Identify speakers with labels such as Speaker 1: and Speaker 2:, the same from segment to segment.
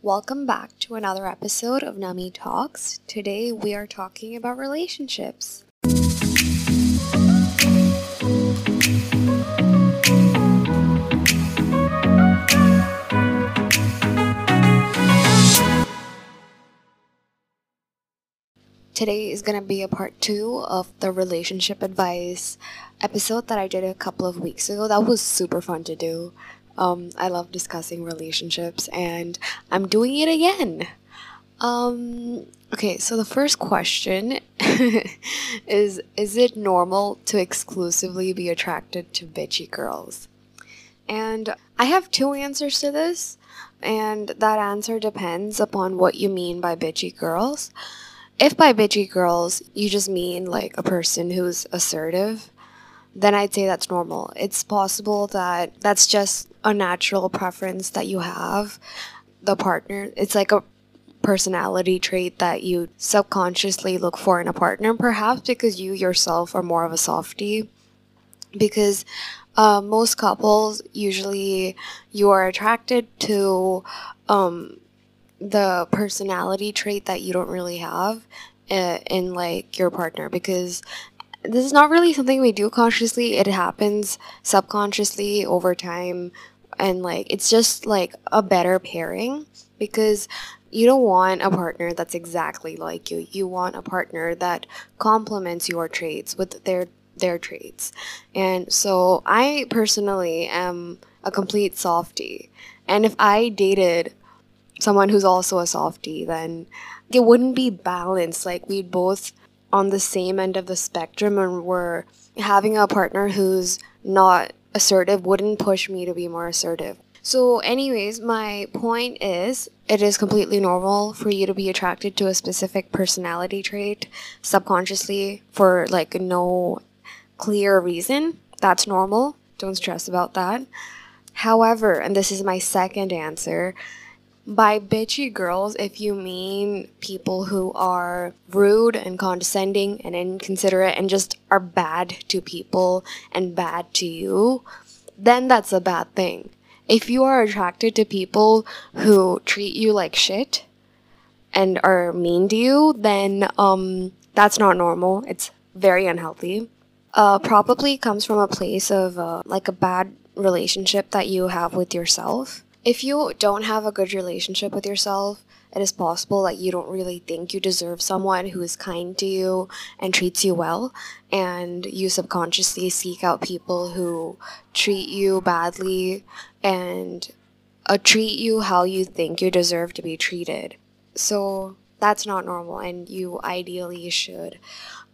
Speaker 1: Welcome back to another episode of Nami Talks. Today we are talking about relationships. Today is going to be a part two of the relationship advice episode that I did a couple of weeks ago. That was super fun to do. Um, I love discussing relationships and I'm doing it again. Um, okay, so the first question is Is it normal to exclusively be attracted to bitchy girls? And I have two answers to this, and that answer depends upon what you mean by bitchy girls. If by bitchy girls you just mean like a person who's assertive, then I'd say that's normal. It's possible that that's just a natural preference that you have. The partner, it's like a personality trait that you subconsciously look for in a partner, perhaps because you yourself are more of a softie. Because uh, most couples usually you are attracted to um, the personality trait that you don't really have uh, in like your partner because this is not really something we do consciously. It happens subconsciously over time. And like it's just like a better pairing because you don't want a partner that's exactly like you. You want a partner that complements your traits with their their traits. And so i personally am a complete softie. And if i dated someone who's also a softie, then it wouldn't be balanced. Like we'd both on the same end of the spectrum and we're having a partner who's not assertive wouldn't push me to be more assertive. So, anyways, my point is it is completely normal for you to be attracted to a specific personality trait subconsciously for like no clear reason. That's normal. Don't stress about that. However, and this is my second answer, by bitchy girls, if you mean people who are rude and condescending and inconsiderate and just are bad to people and bad to you, then that's a bad thing. If you are attracted to people who treat you like shit and are mean to you, then um, that's not normal. It's very unhealthy. Uh, probably comes from a place of uh, like a bad relationship that you have with yourself if you don't have a good relationship with yourself, it is possible that you don't really think you deserve someone who is kind to you and treats you well, and you subconsciously seek out people who treat you badly and uh, treat you how you think you deserve to be treated. So that's not normal, and you ideally should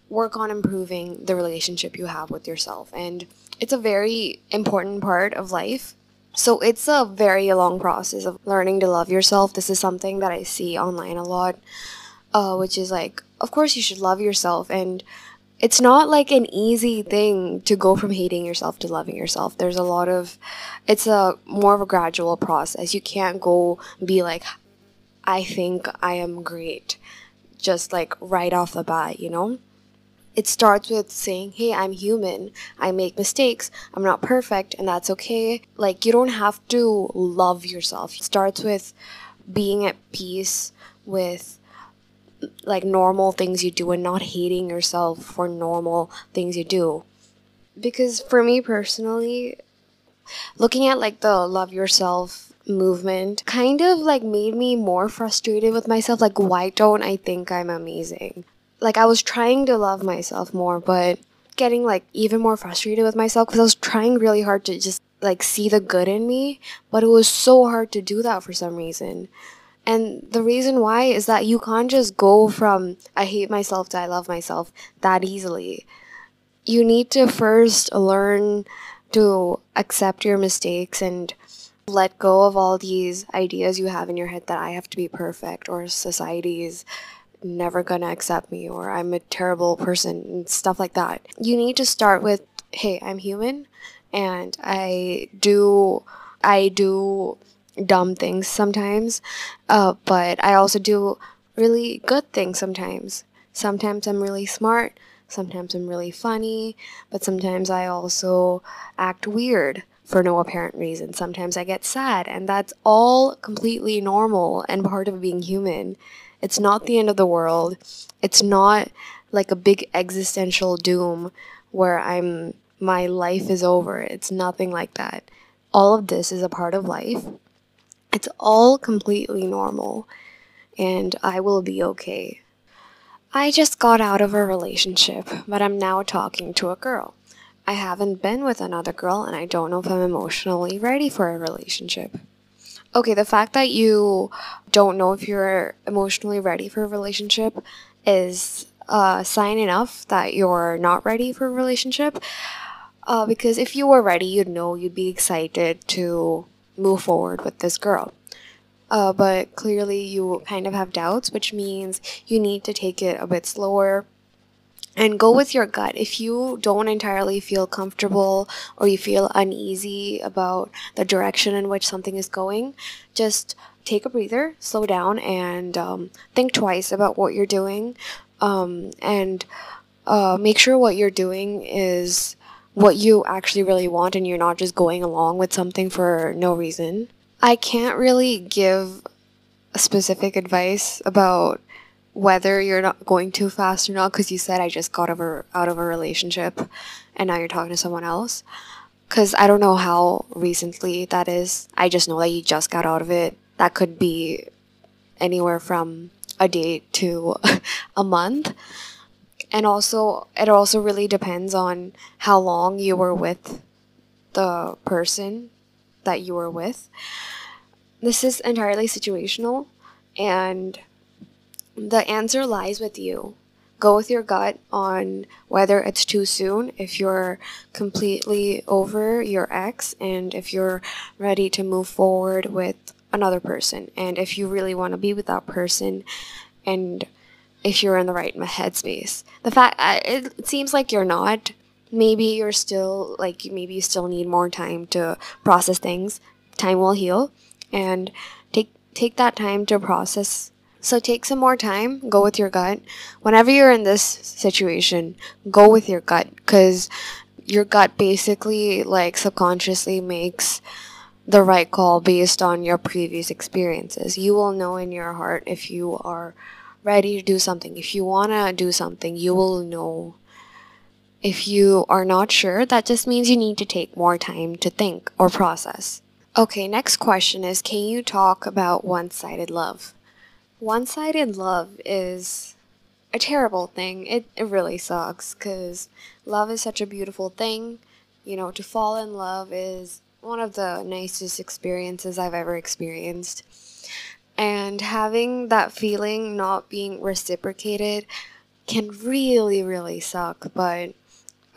Speaker 1: work on improving the relationship you have with yourself. And it's a very important part of life so it's a very long process of learning to love yourself. This is something that I see online a lot, uh, which is like, of course, you should love yourself. And it's not like an easy thing to go from hating yourself to loving yourself. There's a lot of, it's a more of a gradual process. You can't go be like, I think I am great, just like right off the bat, you know? It starts with saying, Hey, I'm human. I make mistakes. I'm not perfect, and that's okay. Like, you don't have to love yourself. It starts with being at peace with like normal things you do and not hating yourself for normal things you do. Because for me personally, looking at like the love yourself movement kind of like made me more frustrated with myself. Like, why don't I think I'm amazing? Like I was trying to love myself more, but getting like even more frustrated with myself because I was trying really hard to just like see the good in me, but it was so hard to do that for some reason. And the reason why is that you can't just go from I hate myself to I love myself that easily. You need to first learn to accept your mistakes and let go of all these ideas you have in your head that I have to be perfect or society's never gonna accept me or I'm a terrible person and stuff like that. You need to start with, hey, I'm human and I do I do dumb things sometimes, uh, but I also do really good things sometimes. Sometimes I'm really smart, sometimes I'm really funny, but sometimes I also act weird. for no apparent reason. Sometimes I get sad, and that's all completely normal and part of being human. It's not the end of the world. It's not like a big existential doom where I'm my life is over. It's nothing like that. All of this is a part of life. It's all completely normal, and I will be okay. I just got out of a relationship, but I'm now talking to a girl. I haven't been with another girl, and I don't know if I'm emotionally ready for a relationship. Okay, the fact that you don't know if you're emotionally ready for a relationship is a sign enough that you're not ready for a relationship. Uh, because if you were ready, you'd know you'd be excited to move forward with this girl. Uh, but clearly, you kind of have doubts, which means you need to take it a bit slower and go with your gut. If you don't entirely feel comfortable or you feel uneasy about the direction in which something is going, just take a breather, slow down, and um, think twice about what you're doing. Um, and uh, make sure what you're doing is what you actually really want and you're not just going along with something for no reason. I can't really give specific advice about whether you're not going too fast or not because you said I just got over out of a relationship and now you're talking to someone else. Because I don't know how recently that is. I just know that you just got out of it. That could be anywhere from a day to a month and also it also really depends on how long you were with the person that you were with this is entirely situational and the answer lies with you go with your gut on whether it's too soon if you're completely over your ex and if you're ready to move forward with another person and if you really want to be with that person and if you're in the right headspace. The fact it seems like you're not. Maybe you're still like maybe you still need more time to process things. Time will heal, and take take that time to process. So take some more time. Go with your gut. Whenever you're in this situation, go with your gut because your gut basically like subconsciously makes the right call based on your previous experiences. You will know in your heart if you are ready to do something. If you want to do something, you will know. If you are not sure, that just means you need to take more time to think or process. Okay, next question is Can you talk about one sided love? One sided love is a terrible thing. It, it really sucks because love is such a beautiful thing. You know, to fall in love is one of the nicest experiences I've ever experienced and having that feeling not being reciprocated can really really suck but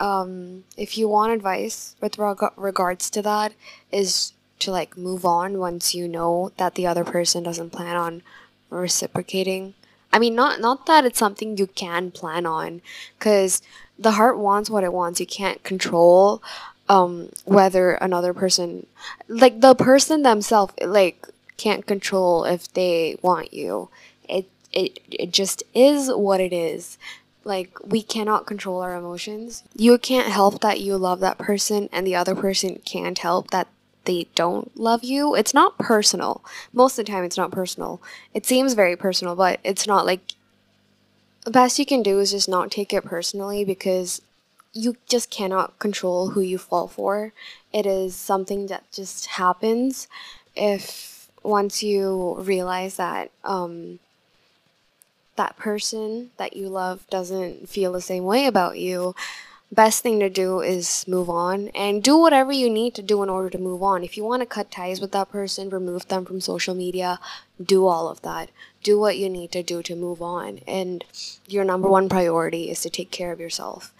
Speaker 1: um, if you want advice with reg- regards to that is to like move on once you know that the other person doesn't plan on reciprocating i mean not not that it's something you can plan on because the heart wants what it wants you can't control um, whether another person like the person themselves like can't control if they want you. It it it just is what it is. Like we cannot control our emotions. You can't help that you love that person and the other person can't help that they don't love you. It's not personal. Most of the time it's not personal. It seems very personal, but it's not like the best you can do is just not take it personally because you just cannot control who you fall for. It is something that just happens if once you realize that um, that person that you love doesn't feel the same way about you, best thing to do is move on and do whatever you need to do in order to move on. If you want to cut ties with that person, remove them from social media, do all of that. Do what you need to do to move on. And your number one priority is to take care of yourself.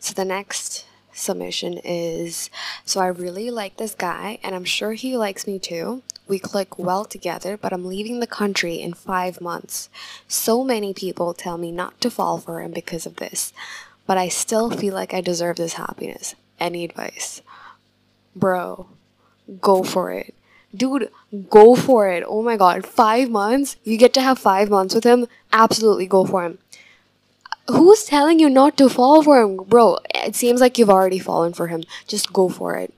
Speaker 1: So the next submission is so I really like this guy and I'm sure he likes me too. We click well together, but I'm leaving the country in five months. So many people tell me not to fall for him because of this, but I still feel like I deserve this happiness. Any advice? Bro, go for it. Dude, go for it. Oh my god, five months? You get to have five months with him? Absolutely go for him. Who's telling you not to fall for him? Bro, it seems like you've already fallen for him. Just go for it.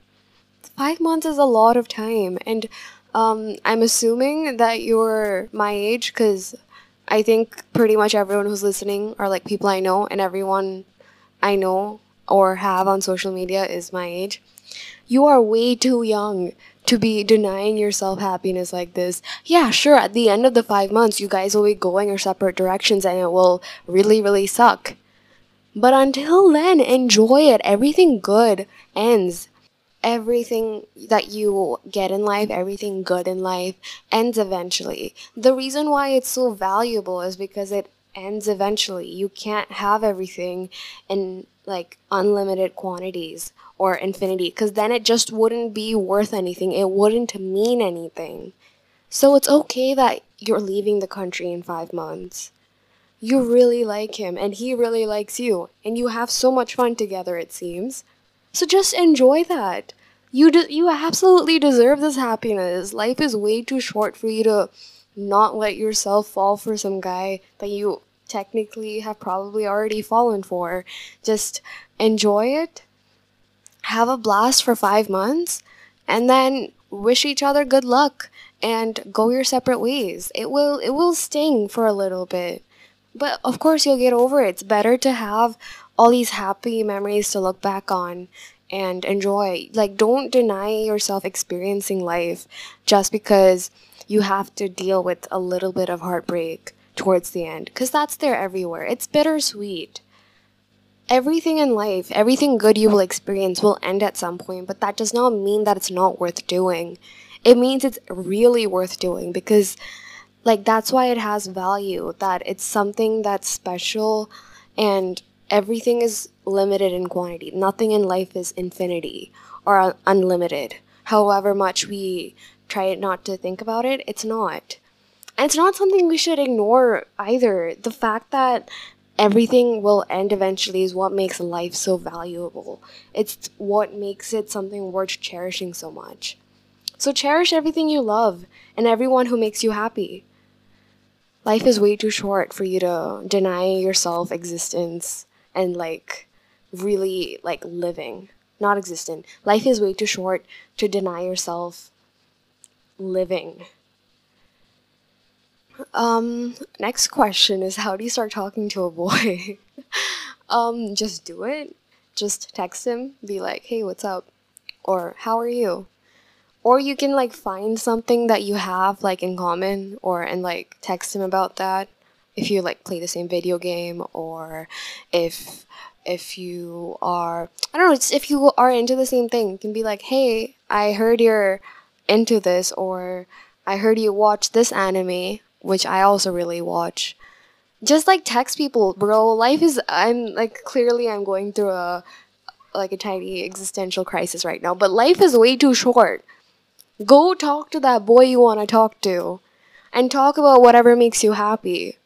Speaker 1: five months is a lot of time. And um, I'm assuming that you're my age because I think pretty much everyone who's listening are like people I know, and everyone I know or have on social media is my age. You are way too young to be denying yourself happiness like this. Yeah, sure, at the end of the five months, you guys will be going your separate directions and it will really, really suck. But until then, enjoy it. Everything good ends. Everything that you get in life, everything good in life, ends eventually. The reason why it's so valuable is because it ends eventually. You can't have everything in like unlimited quantities or infinity because then it just wouldn't be worth anything. It wouldn't mean anything. So it's okay that you're leaving the country in five months. You really like him and he really likes you, and you have so much fun together, it seems. So just enjoy that. You, de- you absolutely deserve this happiness. Life is way too short for you to not let yourself fall for some guy that you technically have probably already fallen for. Just enjoy it, have a blast for five months, and then wish each other good luck and go your separate ways. It will it will sting for a little bit. But of course you'll get over it. It's better to have all these happy memories to look back on and enjoy. Like don't deny yourself experiencing life just because you have to deal with a little bit of heartbreak towards the end because that's there everywhere. It's bittersweet. Everything in life, everything good you will experience will end at some point, but that does not mean that it's not worth doing. It means it's really worth doing because like that's why it has value, that it's something that's special and everything is limited in quantity. Nothing in life is infinity or un- unlimited. However much we try not to think about it, it's not. And it's not something we should ignore either. The fact that everything will end eventually is what makes life so valuable. It's what makes it something worth cherishing so much. So cherish everything you love and everyone who makes you happy. Life is way too short for you to deny yourself existence and like really like living. Not existent. Life is way too short to deny yourself living. Um, next question is how do you start talking to a boy? um, just do it. Just text him, be like, hey, what's up? Or how are you? Or you can like find something that you have like in common or and like text him about that if you like play the same video game or if if you are I don't know, it's if you are into the same thing, you can be like, "Hey, I heard you're into this or I heard you watch this anime which I also really watch. Just like text people, bro. Life is I'm like clearly I'm going through a like a tiny existential crisis right now, but life is way too short. Go talk to that boy you want to talk to and talk about whatever makes you happy.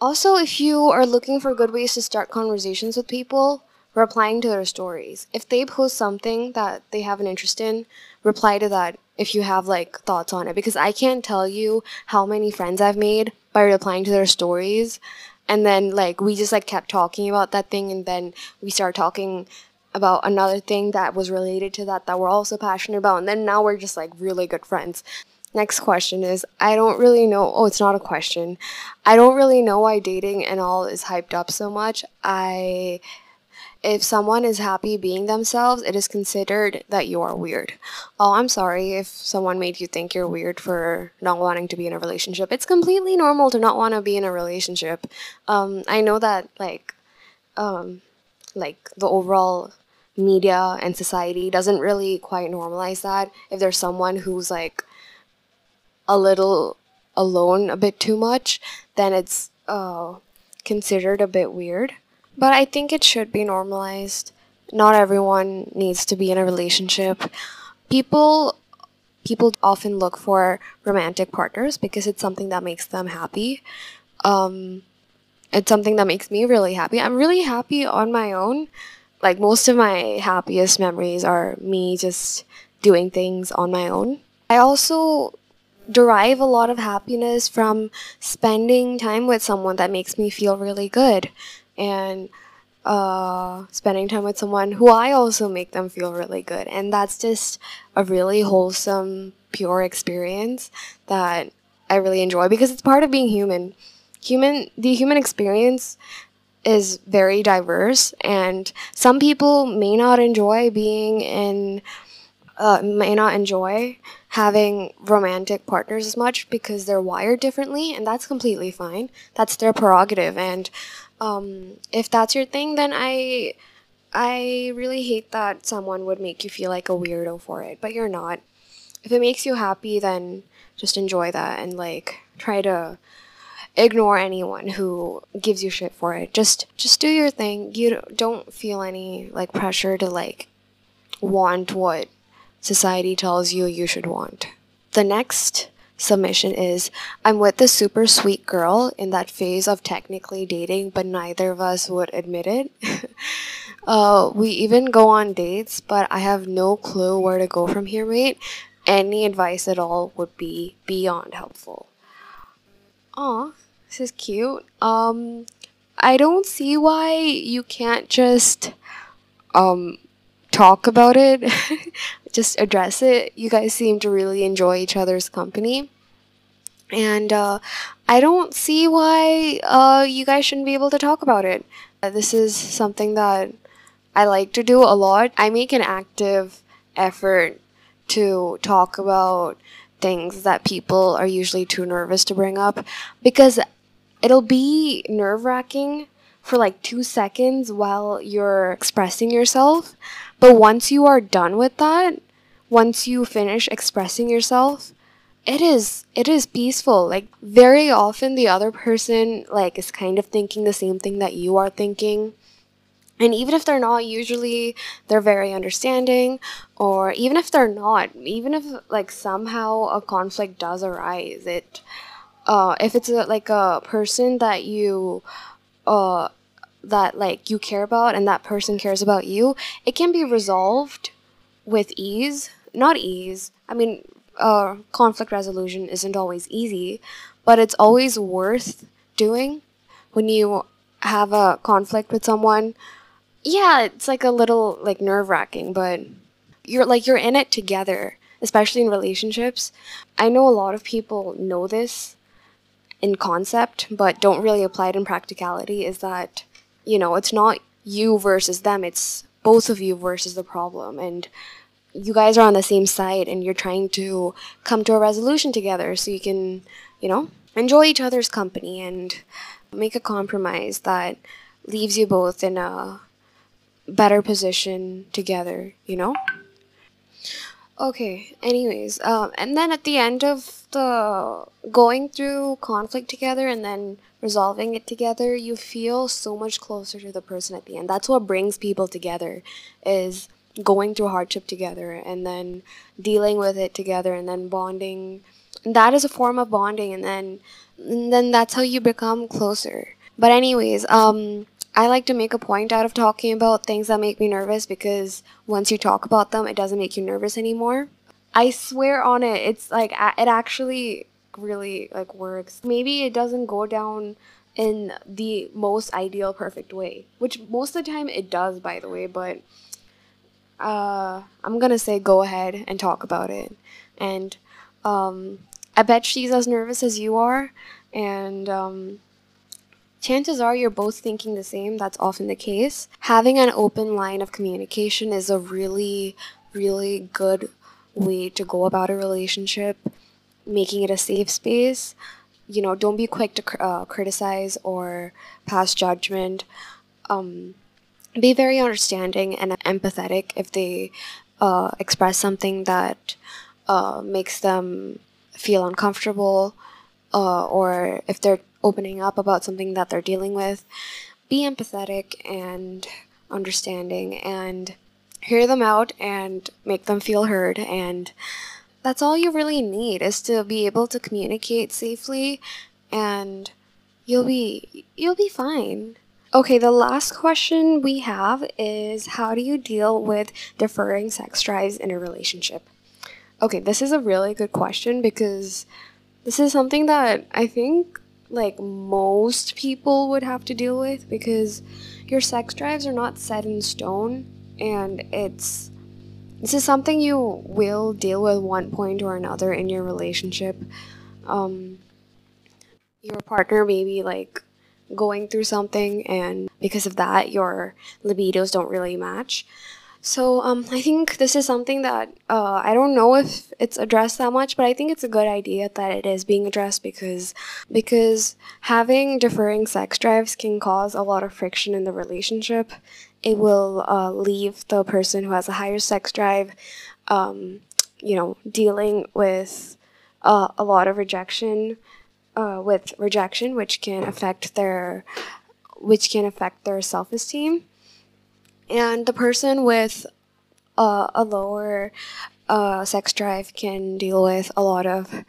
Speaker 1: Also, if you are looking for good ways to start conversations with people, replying to their stories. If they post something that they have an interest in, reply to that if you have like thoughts on it because I can't tell you how many friends I've made by replying to their stories and then like we just like kept talking about that thing and then we started talking about another thing that was related to that that we're also passionate about and then now we're just like really good friends. Next question is I don't really know oh it's not a question. I don't really know why dating and all is hyped up so much. I if someone is happy being themselves, it is considered that you are weird. Oh, I'm sorry if someone made you think you're weird for not wanting to be in a relationship. It's completely normal to not want to be in a relationship. Um, I know that like, um, like the overall media and society doesn't really quite normalize that. If there's someone who's like a little alone a bit too much, then it's uh, considered a bit weird. But I think it should be normalized. Not everyone needs to be in a relationship. People people often look for romantic partners because it's something that makes them happy. Um, it's something that makes me really happy. I'm really happy on my own. Like most of my happiest memories are me just doing things on my own. I also derive a lot of happiness from spending time with someone that makes me feel really good and uh, spending time with someone who I also make them feel really good. And that's just a really wholesome, pure experience that I really enjoy because it's part of being human. Human, the human experience is very diverse, and some people may not enjoy being in, uh, may not enjoy having romantic partners as much because they're wired differently, and that's completely fine. That's their prerogative, and um, if that's your thing, then I I really hate that someone would make you feel like a weirdo for it, but you're not. If it makes you happy, then just enjoy that and like try to ignore anyone who gives you shit for it. Just just do your thing. You don't feel any like pressure to like want what society tells you you should want. The next submission is I'm with the super sweet girl in that phase of technically dating, but neither of us would admit it. uh, we even go on dates, but I have no clue where to go from here, mate. Any advice at all would be beyond helpful. Aw, this is cute. Um, I don't see why you can't just um talk about it, just address it. You guys seem to really enjoy each other's company. And uh, I don't see why uh, you guys shouldn't be able to talk about it. Uh, this is something that I like to do a lot. I make an active effort to talk about things that people are usually too nervous to bring up because it'll be nerve wracking for like two seconds while you're expressing yourself. But once you are done with that, once you finish expressing yourself, it is it is peaceful. Like very often the other person like is kind of thinking the same thing that you are thinking. And even if they're not, usually they're very understanding, or even if they're not, even if like somehow a conflict does arise, it uh, if it's a, like a person that you uh, that like you care about and that person cares about you, it can be resolved with ease. Not ease. I mean, uh, conflict resolution isn't always easy, but it's always worth doing when you have a conflict with someone. Yeah, it's like a little like nerve wracking, but you're like you're in it together, especially in relationships. I know a lot of people know this in concept, but don't really apply it in practicality. Is that you know, it's not you versus them, it's both of you versus the problem. And you guys are on the same side and you're trying to come to a resolution together so you can, you know, enjoy each other's company and make a compromise that leaves you both in a better position together, you know? Okay, anyways, um, and then at the end of the going through conflict together and then resolving it together, you feel so much closer to the person at the end. That's what brings people together is going through hardship together and then dealing with it together and then bonding. That is a form of bonding and then and then that's how you become closer. But anyways, um I like to make a point out of talking about things that make me nervous because once you talk about them, it doesn't make you nervous anymore. I swear on it, it's like it actually really like works. Maybe it doesn't go down in the most ideal perfect way, which most of the time it does by the way, but uh I'm going to say go ahead and talk about it. And um I bet she's as nervous as you are and um chances are you're both thinking the same. That's often the case. Having an open line of communication is a really really good way to go about a relationship making it a safe space. You know, don't be quick to uh, criticize or pass judgment. Um, be very understanding and empathetic if they uh, express something that uh, makes them feel uncomfortable uh, or if they're opening up about something that they're dealing with. Be empathetic and understanding and hear them out and make them feel heard and that's all you really need is to be able to communicate safely and you'll be you'll be fine. Okay, the last question we have is how do you deal with deferring sex drives in a relationship? Okay, this is a really good question because this is something that I think like most people would have to deal with because your sex drives are not set in stone and it's this is something you will deal with one point or another in your relationship. Um, your partner may be like going through something and because of that your libidos don't really match so um, I think this is something that uh, I don't know if it's addressed that much, but I think it's a good idea that it is being addressed because because having differing sex drives can cause a lot of friction in the relationship. It will uh, leave the person who has a higher sex drive, um, you know, dealing with uh, a lot of rejection, uh, with rejection, which can affect their, which can affect their self esteem and the person with uh, a lower uh, sex drive can deal with a lot of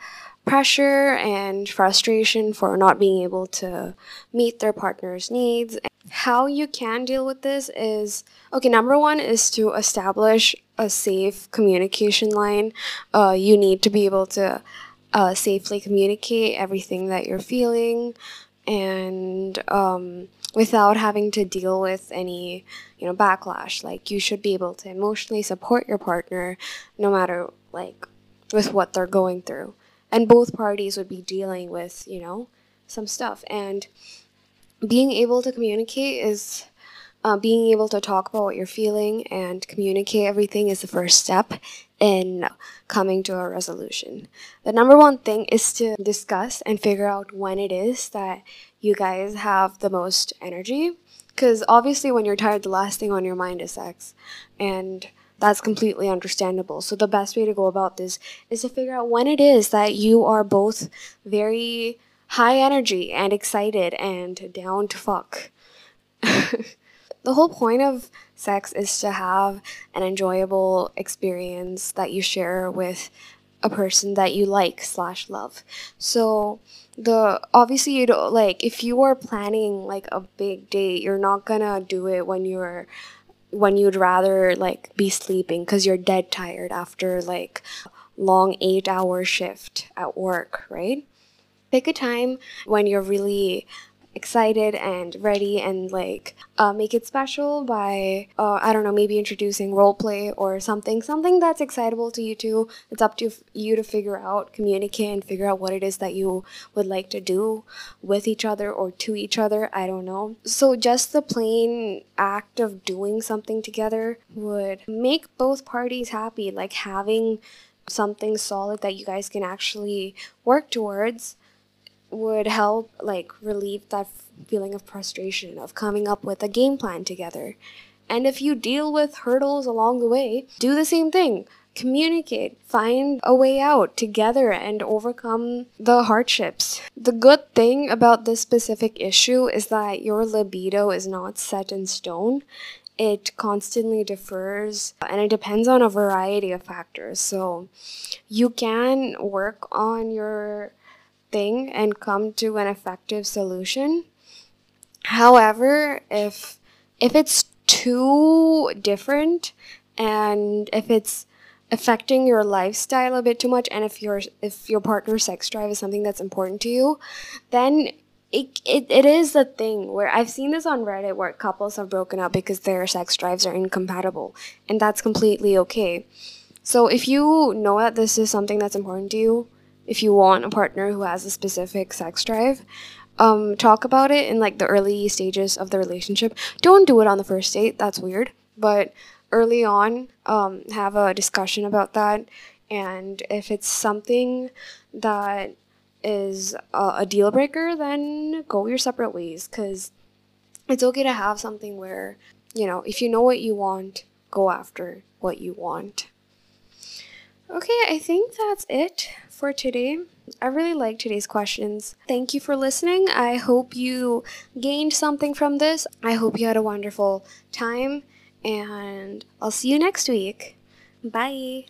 Speaker 1: pressure and frustration for not being able to meet their partner's needs. How you can deal with this is okay, number one is to establish a safe communication line. Uh, you need to be able to uh, safely communicate everything that you're feeling and um, without having to deal with any you know backlash like you should be able to emotionally support your partner no matter like with what they're going through. And both parties would be dealing with you know some stuff. And being able to communicate is uh, being able to talk about what you're feeling and communicate everything is the first step in coming to a resolution. The number one thing is to discuss and figure out when it is that you guys have the most energy. Because obviously, when you're tired, the last thing on your mind is sex. And that's completely understandable. So, the best way to go about this is to figure out when it is that you are both very high energy and excited and down to fuck. the whole point of sex is to have an enjoyable experience that you share with a person that you like slash love. So the obviously you don't like if you are planning like a big date you're not gonna do it when you're when you'd rather like be sleeping because you're dead tired after like long eight hour shift at work right? Pick a time when you're really excited and ready and like uh, make it special by uh, I don't know maybe introducing role play or something something that's excitable to you too. It's up to you to figure out, communicate, and figure out what it is that you would like to do with each other or to each other. I don't know. So just the plain act of doing something together would make both parties happy. Like having something solid that you guys can actually work towards would help like relieve that feeling of frustration of coming up with a game plan together. And if you deal with hurdles along the way, do the same thing. Communicate, find a way out together and overcome the hardships. The good thing about this specific issue is that your libido is not set in stone. It constantly differs and it depends on a variety of factors. So you can work on your thing and come to an effective solution. However, if if it's too different and if it's affecting your lifestyle a bit too much and if your if your partner's sex drive is something that's important to you, then it, it, it is a thing where I've seen this on Reddit where couples have broken up because their sex drives are incompatible, and that's completely okay. So if you know that this is something that's important to you, if you want a partner who has a specific sex drive um, talk about it in like the early stages of the relationship. Don't do it on the first date that's weird but early on um, have a discussion about that and if it's something that is a, a deal breaker then go your separate ways because it's okay to have something where you know if you know what you want go after what you want. Okay, I think that's it for today. I really like today's questions. Thank you for listening. I hope you gained something from this. I hope you had a wonderful time, and I'll see you next week. Bye.